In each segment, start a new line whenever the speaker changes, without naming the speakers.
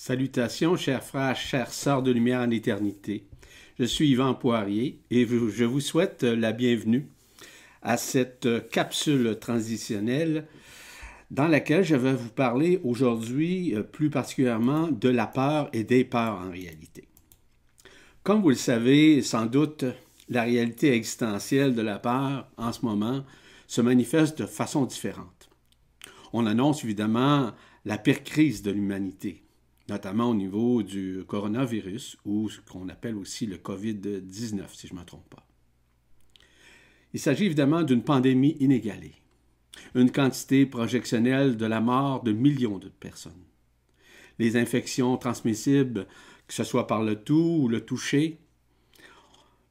Salutations, chers frères, chères sœurs de lumière en éternité. Je suis Yvan Poirier et je vous souhaite la bienvenue à cette capsule transitionnelle dans laquelle je vais vous parler aujourd'hui euh, plus particulièrement de la peur et des peurs en réalité. Comme vous le savez sans doute, la réalité existentielle de la peur en ce moment se manifeste de façon différente. On annonce évidemment la pire crise de l'humanité, notamment au niveau du coronavirus ou ce qu'on appelle aussi le COVID-19, si je ne me trompe pas. Il s'agit évidemment d'une pandémie inégalée, une quantité projectionnelle de la mort de millions de personnes. Les infections transmissibles, que ce soit par le tout ou le toucher,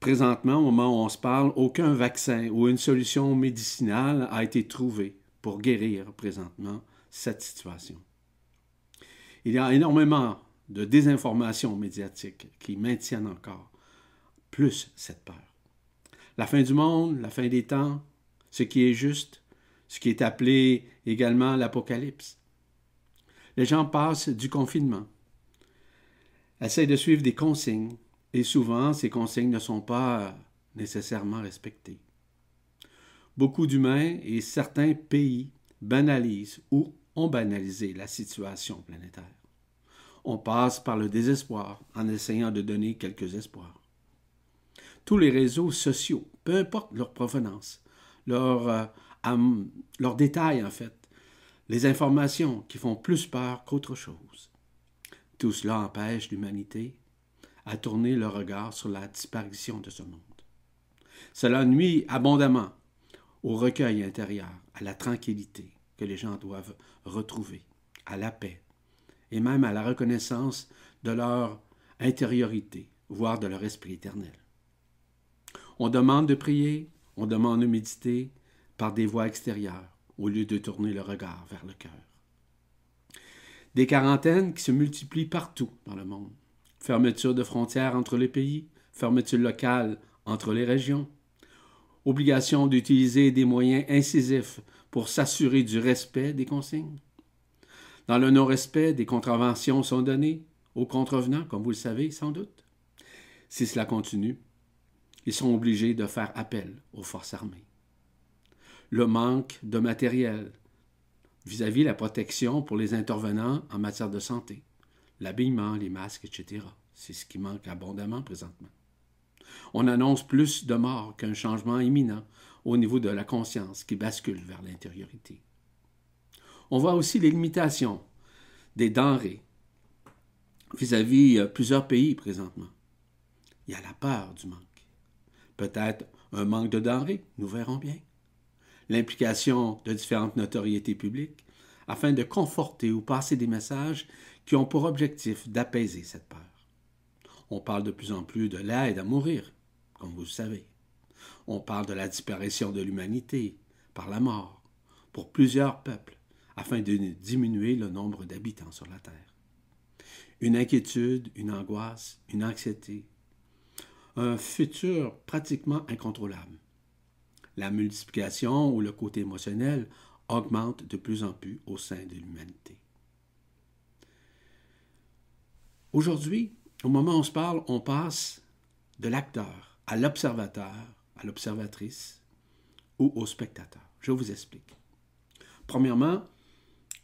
présentement, au moment où on se parle, aucun vaccin ou une solution médicinale a été trouvé pour guérir présentement cette situation. Il y a énormément de désinformation médiatique qui maintiennent encore plus cette peur. La fin du monde, la fin des temps, ce qui est juste, ce qui est appelé également l'Apocalypse. Les gens passent du confinement, essayent de suivre des consignes, et souvent ces consignes ne sont pas nécessairement respectées. Beaucoup d'humains et certains pays banalisent ou ont banalisé la situation planétaire. On passe par le désespoir en essayant de donner quelques espoirs. Tous les réseaux sociaux, peu importe leur provenance, leur, euh, leur détail en fait, les informations qui font plus peur qu'autre chose. Tout cela empêche l'humanité à tourner le regard sur la disparition de ce monde. Cela nuit abondamment au recueil intérieur, à la tranquillité, que les gens doivent retrouver, à la paix, et même à la reconnaissance de leur intériorité, voire de leur esprit éternel. On demande de prier, on demande de méditer par des voies extérieures, au lieu de tourner le regard vers le cœur. Des quarantaines qui se multiplient partout dans le monde. Fermeture de frontières entre les pays, fermeture locale entre les régions, obligation d'utiliser des moyens incisifs pour s'assurer du respect des consignes. Dans le non-respect, des contraventions sont données aux contrevenants, comme vous le savez sans doute. Si cela continue, ils sont obligés de faire appel aux forces armées. Le manque de matériel vis-à-vis la protection pour les intervenants en matière de santé, l'habillement, les masques, etc. C'est ce qui manque abondamment présentement. On annonce plus de morts qu'un changement imminent au niveau de la conscience qui bascule vers l'intériorité. On voit aussi les limitations des denrées vis-à-vis -vis euh, plusieurs pays présentement. Il y a la peur du manque. Peut-être un manque de denrées, nous verrons bien. L'implication de différentes notoriétés publiques afin de conforter ou passer des messages qui ont pour objectif d'apaiser cette peur. On parle de plus en plus de l'aide à mourir, comme vous le savez. On parle de la disparition de l'humanité par la mort pour plusieurs peuples afin de diminuer le nombre d'habitants sur la Terre. Une inquiétude, une angoisse, une anxiété, un futur pratiquement incontrôlable. La multiplication ou le côté émotionnel augmente de plus en plus au sein de l'humanité. Aujourd'hui, au moment où on se parle, on passe de l'acteur à l'observateur, à l'observatrice ou au spectateur. Je vous explique. Premièrement,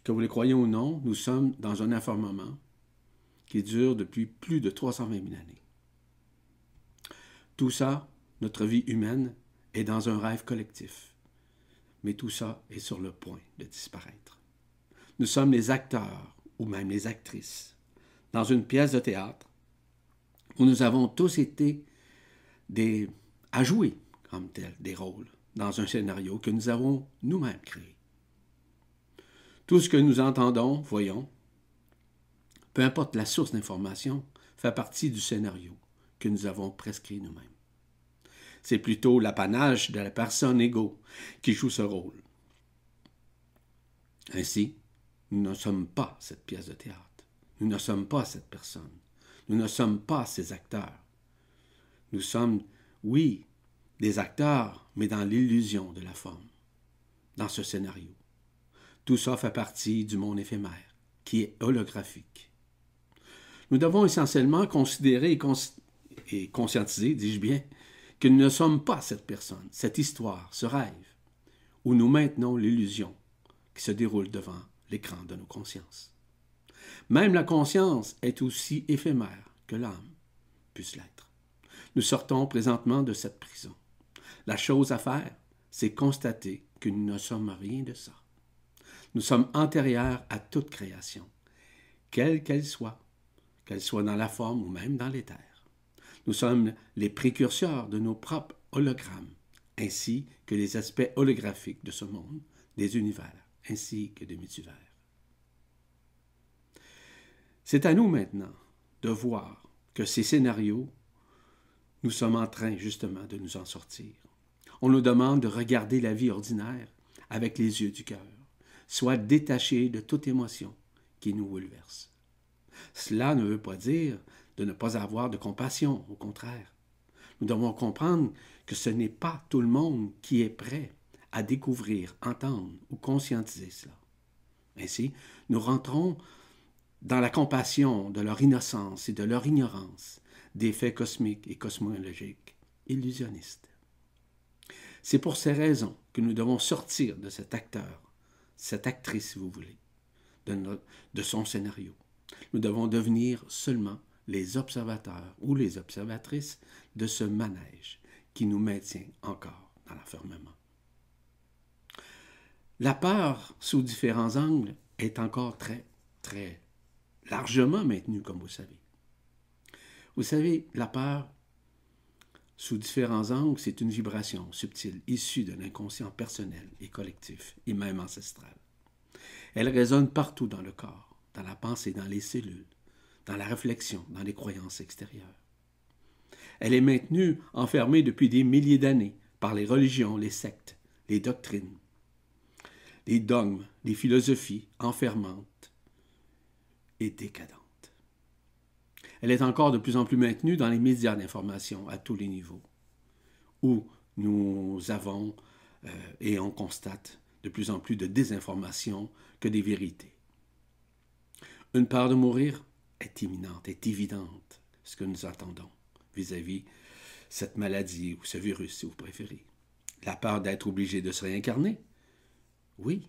que vous le croyez ou non, nous sommes dans un informament qui dure depuis plus de 320 000 années. Tout ça, notre vie humaine, est dans un rêve collectif. Mais tout ça est sur le point de disparaître. Nous sommes les acteurs, ou même les actrices, dans une pièce de théâtre où nous avons tous été des, à jouer comme des rôles dans un scénario que nous avons nous-mêmes créé? Tout ce que nous entendons, voyons, peu importe la source d'information, fait partie du scénario que nous avons prescrit nous-mêmes. C'est plutôt l'apanage de la personne égaux qui joue ce rôle. Ainsi, nous ne sommes pas cette pièce de théâtre. Nous ne sommes pas cette personne. Nous ne sommes pas ces acteurs. Nous sommes, oui, acteurs, mais dans l'illusion de la forme, dans ce scénario. Tout ça fait partie du monde éphémère, qui est holographique. Nous devons essentiellement considérer et, et conscientiser, dis-je bien, que nous ne sommes pas cette personne, cette histoire, ce rêve, où nous maintenons l'illusion qui se déroule devant l'écran de nos consciences. Même la conscience est aussi éphémère que l'âme puisse l'être. Nous sortons présentement de cette prison. La chose à faire, c'est constater que nous ne sommes rien de ça. Nous sommes antérieurs à toute création, quelle qu'elle soit, qu'elle soit dans la forme ou même dans l'éther. Nous sommes les précurseurs de nos propres hologrammes, ainsi que les aspects holographiques de ce monde, des univers, ainsi que des multivers. C'est à nous maintenant de voir que ces scénarios, nous sommes en train justement de nous en sortir. On nous demande de regarder la vie ordinaire avec les yeux du cœur, soit détaché de toute émotion qui nous bouleverse. Cela ne veut pas dire de ne pas avoir de compassion, au contraire. Nous devons comprendre que ce n'est pas tout le monde qui est prêt à découvrir, entendre ou conscientiser cela. Ainsi, nous rentrons dans la compassion de leur innocence et de leur ignorance des faits cosmiques et cosmologiques illusionnistes. C'est pour ces raisons que nous devons sortir de cet acteur, cette actrice, si vous voulez, de, son scénario. Nous devons devenir seulement les observateurs ou les observatrices de ce manège qui nous maintient encore dans l'enfermement. La peur, sous différents angles, est encore très, très largement maintenue, comme vous savez. Vous savez, la peur, sous différents angles, c'est une vibration subtile issue de l'inconscient personnel et collectif, et même ancestral. Elle résonne partout dans le corps, dans la pensée, dans les cellules, dans la réflexion, dans les croyances extérieures. Elle est maintenue enfermée depuis des milliers d'années par les religions, les sectes, les doctrines, les dogmes, les philosophies enfermantes et décadentes. Elle est encore de plus en plus maintenue dans les médias d'information à tous les niveaux, où nous avons euh, et on constate de plus en plus de désinformation que des vérités. Une peur de mourir est imminente, est évidente, ce que nous attendons vis-à-vis -vis cette maladie ou ce virus, si vous préférez. La peur d'être obligé de se réincarner, oui,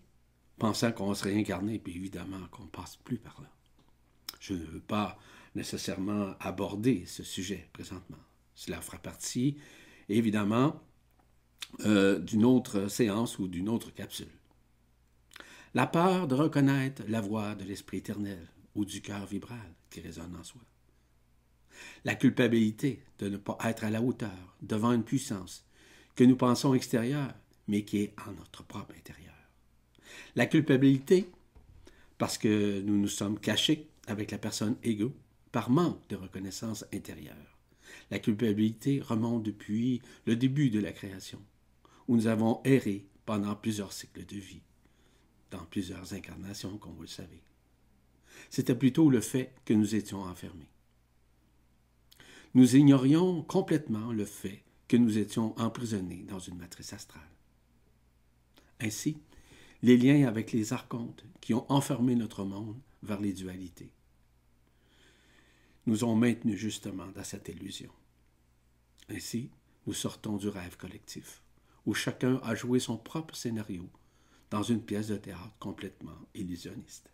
pensant qu'on se réincarner, puis évidemment qu'on ne passe plus par là. Je ne veux pas nécessairement aborder ce sujet présentement. Cela fera partie, évidemment, euh, d'une autre séance ou d'une autre capsule. La peur de reconnaître la voix de l'Esprit éternel ou du cœur vibral qui résonne en soi. La culpabilité de ne pas être à la hauteur devant une puissance que nous pensons extérieure, mais qui est en notre propre intérieur. La culpabilité, parce que nous nous sommes cachés avec la personne égaux par manque de reconnaissance intérieure. La culpabilité remonte depuis le début de la création, où nous avons erré pendant plusieurs cycles de vie, dans plusieurs incarnations, comme vous le savez. C'était plutôt le fait que nous étions enfermés. Nous ignorions complètement le fait que nous étions emprisonnés dans une matrice astrale. Ainsi, les liens avec les archontes qui ont enfermé notre monde vers les dualités nous ont maintenus justement dans cette illusion. Ainsi, nous sortons du rêve collectif, où chacun a joué son propre scénario dans une pièce de théâtre complètement illusionniste.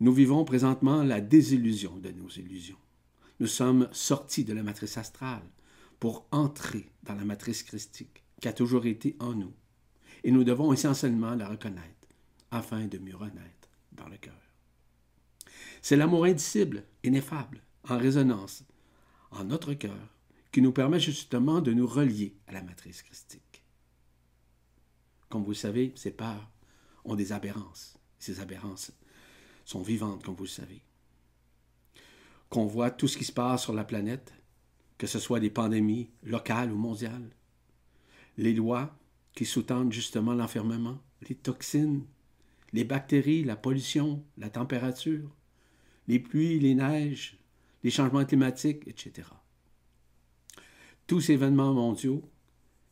Nous vivons présentement la désillusion de nos illusions. Nous sommes sortis de la matrice astrale pour entrer dans la matrice christique qui a toujours été en nous et nous devons essentiellement la reconnaître afin de mieux renaître dans le cœur. C'est l'amour indicible, ineffable, en résonance, en notre cœur, qui nous permet justement de nous relier à la matrice christique. Comme vous le savez, ces parts ont des aberrances. Ces aberrances sont vivantes, comme vous le savez. Qu'on voit tout ce qui se passe sur la planète, que ce soit des pandémies locales ou mondiales, les lois qui sous-tendent justement l'enfermement, les toxines, les bactéries, la pollution, la température, les pluies, les neiges, les changements climatiques, etc. Tous ces événements mondiaux,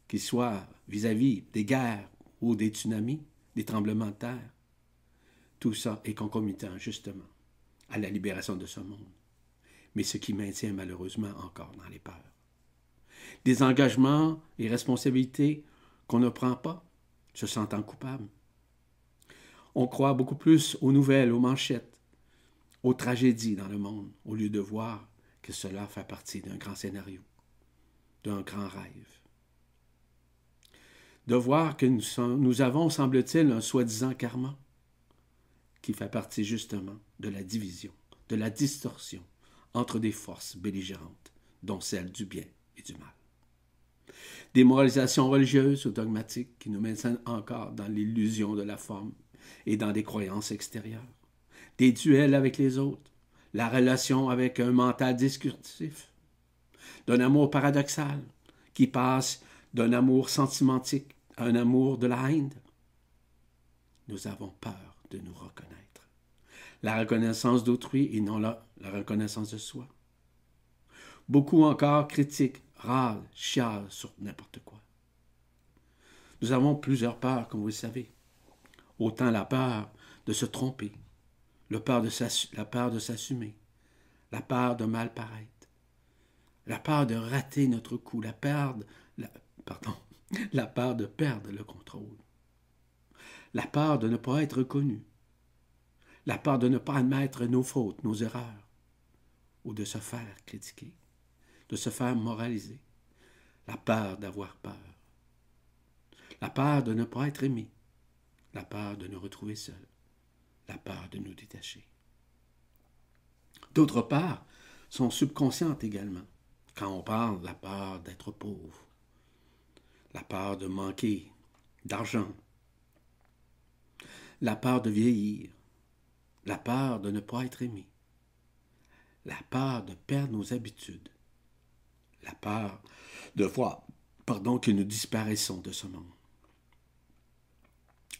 qu'ils soient vis-à-vis des guerres ou des tsunamis, des tremblements de terre, tout ça est concomitant justement à la libération de ce monde, mais ce qui maintient malheureusement encore dans les peurs. Des engagements et responsabilités qu'on ne prend pas, se sentant coupable. On croit beaucoup plus aux nouvelles, aux manchettes, aux tragédies dans le monde, au lieu de voir que cela fait partie d'un grand scénario, d'un grand rêve. De voir que nous, avons, semble-t-il, un soi-disant karma qui fait partie justement de la division, de la distorsion entre des forces belligérantes, dont celle du bien et du mal. Des moralisations religieuses ou dogmatiques qui nous maintiennent encore dans l'illusion de la forme et dans des croyances extérieures. Des duels avec les autres, la relation avec un mental discursif, d'un amour paradoxal qui passe d'un amour sentimentique à un amour de la haine. Nous avons peur de nous reconnaître. La reconnaissance d'autrui et non la, reconnaissance de soi. Beaucoup encore critiquent, râlent, chialent sur n'importe quoi. Nous avons plusieurs peurs, comme vous le savez. Autant la peur de se tromper, la peur de s'assumer, la peur de mal paraître, la peur de rater notre coup, la peur, la, pardon, la peur de perdre le contrôle, la peur de ne pas être reconnu, la peur de ne pas admettre nos fautes, nos erreurs, ou de se faire critiquer, de se faire moraliser, la peur d'avoir peur, la peur de ne pas être aimé, la peur de nous retrouver seuls, la peur de nous détacher. D'autre part, sont subconscientes également, quand on parle de la peur d'être pauvre, la peur de manquer d'argent, la peur de vieillir, la peur de ne pas être aimé, la peur de perdre nos habitudes, la peur de voir pardon, que nous disparaissons de ce monde.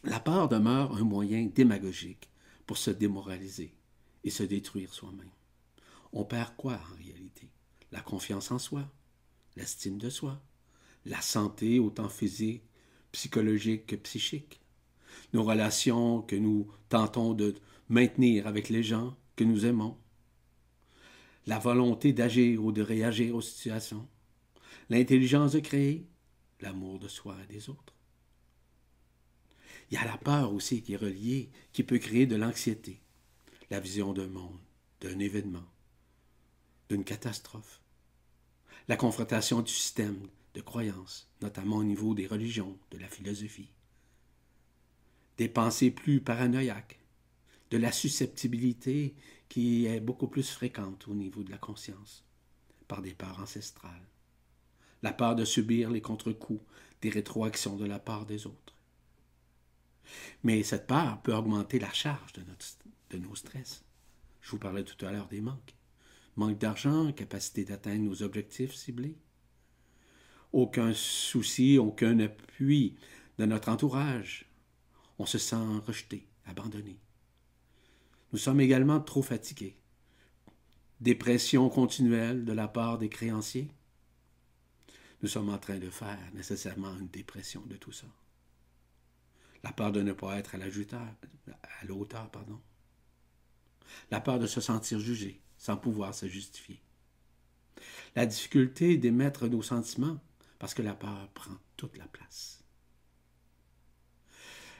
La peur demeure un moyen démagogique pour se démoraliser et se détruire soi-même. On perd quoi en réalité? La confiance en soi, l'estime de soi, la santé autant physique, psychologique que psychique, nos relations que nous tentons de maintenir avec les gens que nous aimons, la volonté d'agir ou de réagir aux situations, l'intelligence de créer, l'amour de soi et des autres. Il y a la peur aussi qui est reliée, qui peut créer de l'anxiété, la vision d'un monde, d'un événement, d'une catastrophe, la confrontation du système de croyances, notamment au niveau des religions, de la philosophie, des pensées plus paranoïaques, de la susceptibilité qui est beaucoup plus fréquente au niveau de la conscience, par des peurs ancestrales, la peur de subir les contre-coups des rétroactions de la part des autres. Mais cette peur peut augmenter la charge de nos stress. Je vous parlais tout à l'heure des manques. Manque d'argent, capacité d'atteindre nos objectifs ciblés. Aucun souci, aucun appui de notre entourage. On se sent rejeté, abandonné. Nous sommes également trop fatigués. Dépression continuelle de la part des créanciers. Nous sommes en train de faire nécessairement une dépression de tout ça. La peur de ne pas être à la, à l'auteur, pardon. La peur de se sentir jugé sans pouvoir se justifier. La difficulté d'émettre nos sentiments parce que la peur prend toute la place.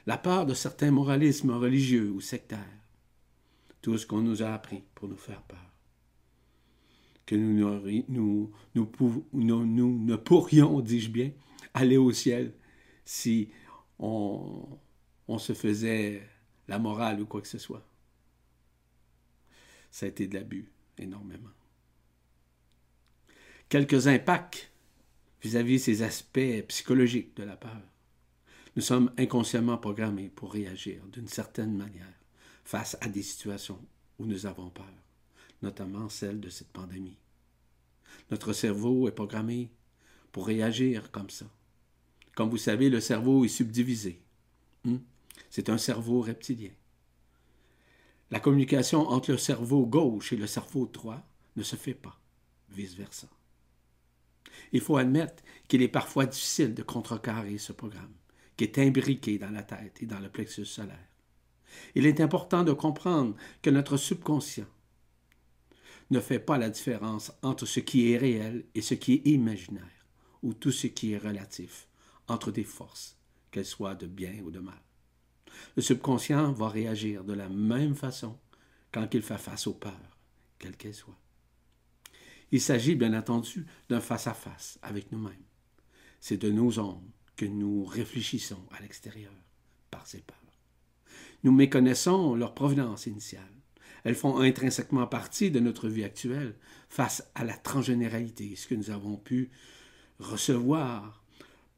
La peur de certains moralismes religieux ou sectaires tout ce qu'on nous a appris pour nous faire peur. Que nous, ne pourrions, dis-je bien, aller au ciel si on, se faisait la morale ou quoi que ce soit. Ça a été de l'abus, énormément. Quelques impacts vis-à-vis -vis ces aspects psychologiques de la peur. Nous sommes inconsciemment programmés pour réagir d'une certaine manière face à des situations où nous avons peur, notamment celle de cette pandémie. Notre cerveau est programmé pour réagir comme ça. Comme vous savez, le cerveau est subdivisé. Hmm? C'est un cerveau reptilien. La communication entre le cerveau gauche et le cerveau droit ne se fait pas, vice-versa. Il faut admettre qu'il est parfois difficile de contrecarrer ce programme, qui est imbriqué dans la tête et dans le plexus solaire. Il est important de comprendre que notre subconscient ne fait pas la différence entre ce qui est réel et ce qui est imaginaire, ou tout ce qui est relatif, entre des forces, qu'elles soient de bien ou de mal. Le subconscient va réagir de la même façon quand il fait face aux peurs, quelles qu'elles soient. Il s'agit bien entendu d'un face-à-face avec nous-mêmes. C'est de nos ombres que nous réfléchissons à l'extérieur par ces peurs. Nous méconnaissons leur provenance initiale. Elles font intrinsèquement partie de notre vie actuelle face à la transgénéralité, ce que nous avons pu recevoir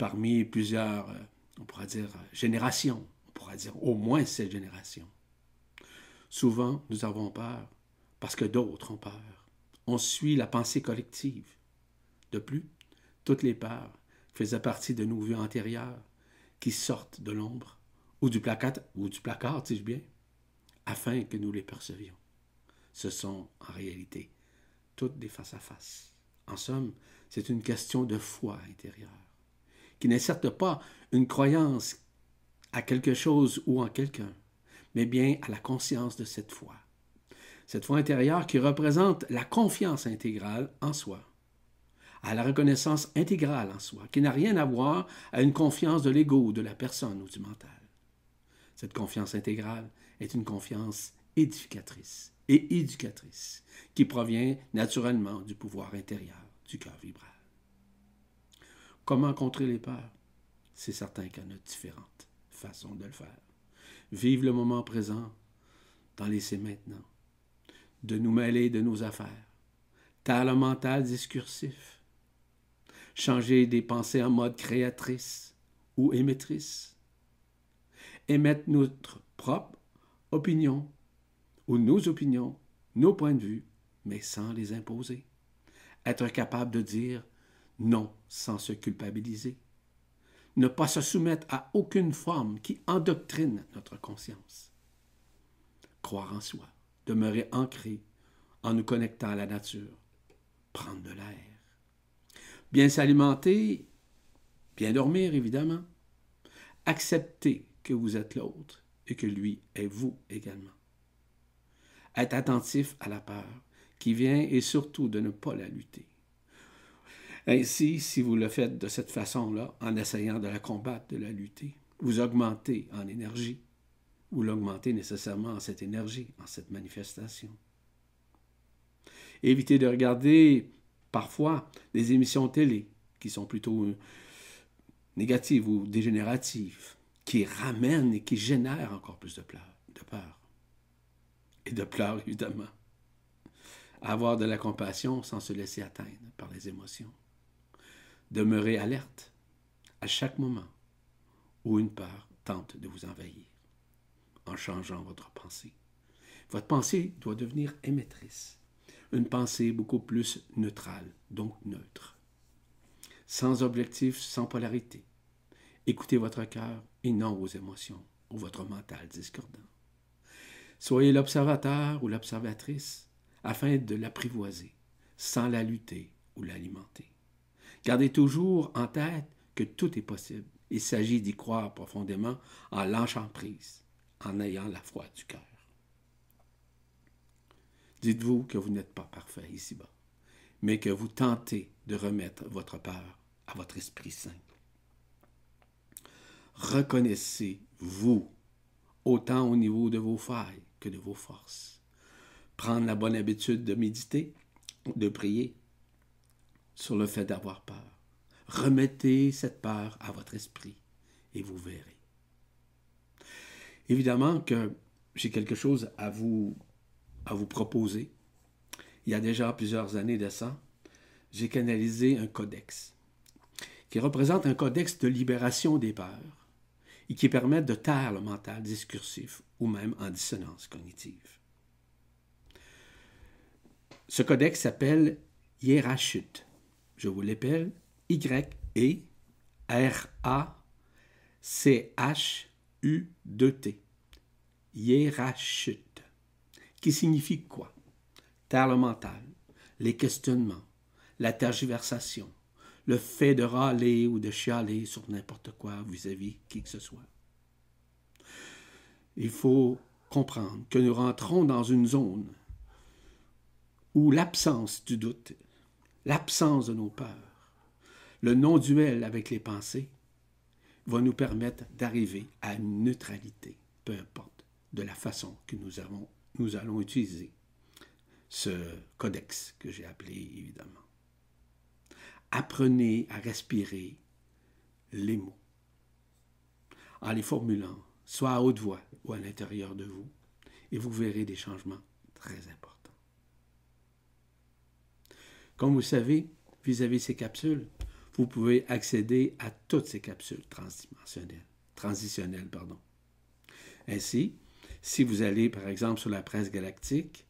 parmi plusieurs, euh, on pourrait dire, générations, on pourrait dire au moins cette génération. Souvent, nous avons peur parce que d'autres ont peur. On suit la pensée collective. De plus, toutes les peurs faisaient partie de nos vies antérieures qui sortent de l'ombre ou du placard, ou du placard, dis-je bien, afin que nous les percevions. Ce sont en réalité toutes des face-à-face. En somme, c'est une question de foi intérieure, qui n'est certes pas une croyance à quelque chose ou en quelqu'un, mais bien à la conscience de cette foi. Cette foi intérieure qui représente la confiance intégrale en soi, à la reconnaissance intégrale en soi, qui n'a rien à voir à une confiance de l'ego de la personne ou du mental. Cette confiance intégrale est une confiance édificatrice et éducatrice qui provient naturellement du pouvoir intérieur du cœur vibral. Comment contrer les peurs? C'est certain qu'il y en a différentes façons de le faire. Vive le moment présent, d'en laisser maintenant, de nous mêler de nos affaires, talent mental discursif, changer des pensées en mode créatrice ou émettrice, émettre notre propre opinion ou nos opinions, nos points de vue, mais sans les imposer. Être capable de dire non sans se culpabiliser. Ne pas se soumettre à aucune forme qui endoctrine notre conscience. Croire en soi, demeurer ancré en nous connectant à la nature, prendre de l'air. Bien s'alimenter, bien dormir évidemment. Accepter que vous êtes l'autre et que lui est vous également. Être attentif à la peur qui vient et surtout de ne pas la lutter. Ainsi, si vous le faites de cette façon-là, en essayant de la combattre, de la lutter, vous augmentez en énergie. Vous l'augmentez nécessairement en cette énergie, en cette manifestation. Évitez de regarder parfois des émissions télé qui sont plutôt négatives ou dégénératives qui ramène et qui génère encore plus. De peur. Et de pleurs, évidemment. Avoir de la compassion sans se laisser atteindre par les émotions. Demeurer alerte à chaque moment où une peur tente de vous envahir, en changeant votre pensée. Votre pensée doit devenir émettrice, une pensée beaucoup plus neutrale, donc neutre, sans objectif, sans polarité. Écoutez votre cœur et non vos émotions ou votre mental discordant. Soyez l'observateur ou l'observatrice afin de l'apprivoiser, sans la lutter ou l'alimenter. Gardez toujours en tête que tout est possible. Il s'agit d'y croire profondément en lâchant prise, en ayant la foi du cœur. Dites-vous que vous n'êtes pas parfait ici-bas, mais que vous tentez de remettre votre peur à votre Esprit Saint reconnaissez-vous, autant au niveau de vos failles que de vos forces. Prendre la bonne habitude de méditer, de prier sur le fait d'avoir peur. Remettez cette peur à votre esprit et vous verrez. Évidemment que j'ai quelque chose à vous, proposer. Il y a déjà plusieurs années de ça, j'ai canalisé un codex qui représente un codex de libération des peurs et qui permettent de taire le mental discursif ou même en dissonance cognitive. Ce codex s'appelle Yerachut. Je vous l'appelle Y-E-R-A-C-H-U-D-T. Yerachut. Qui signifie quoi? Taire le mental, les questionnements, la tergiversation, le fait de râler ou de chialer sur n'importe quoi vis-à-vis qui que ce soit. Il faut comprendre que nous rentrons dans une zone où l'absence du doute, l'absence de nos peurs, le non-duel avec les pensées, va nous permettre d'arriver à une neutralité, peu importe de la façon que nous, allons utiliser ce codex que j'ai appelé évidemment. Apprenez à respirer les mots en les formulant, soit à haute voix ou à l'intérieur de vous, et vous verrez des changements très importants. Comme vous savez, vis-à-vis -vis ces capsules, vous pouvez accéder à toutes ces capsules transitionnelles. Ainsi, si vous allez par exemple sur la presse galactique,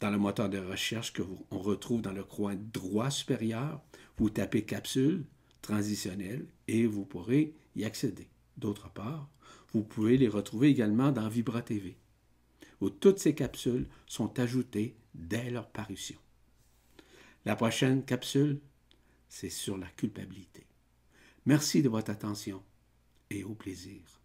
dans le moteur de recherche que on retrouve dans le coin droit supérieur, vous tapez capsule transitionnelle et vous pourrez y accéder. D'autre part, vous pouvez les retrouver également dans Vibra TV, où toutes ces capsules sont ajoutées dès leur parution. La prochaine capsule, c'est sur la culpabilité. Merci de votre attention et au plaisir.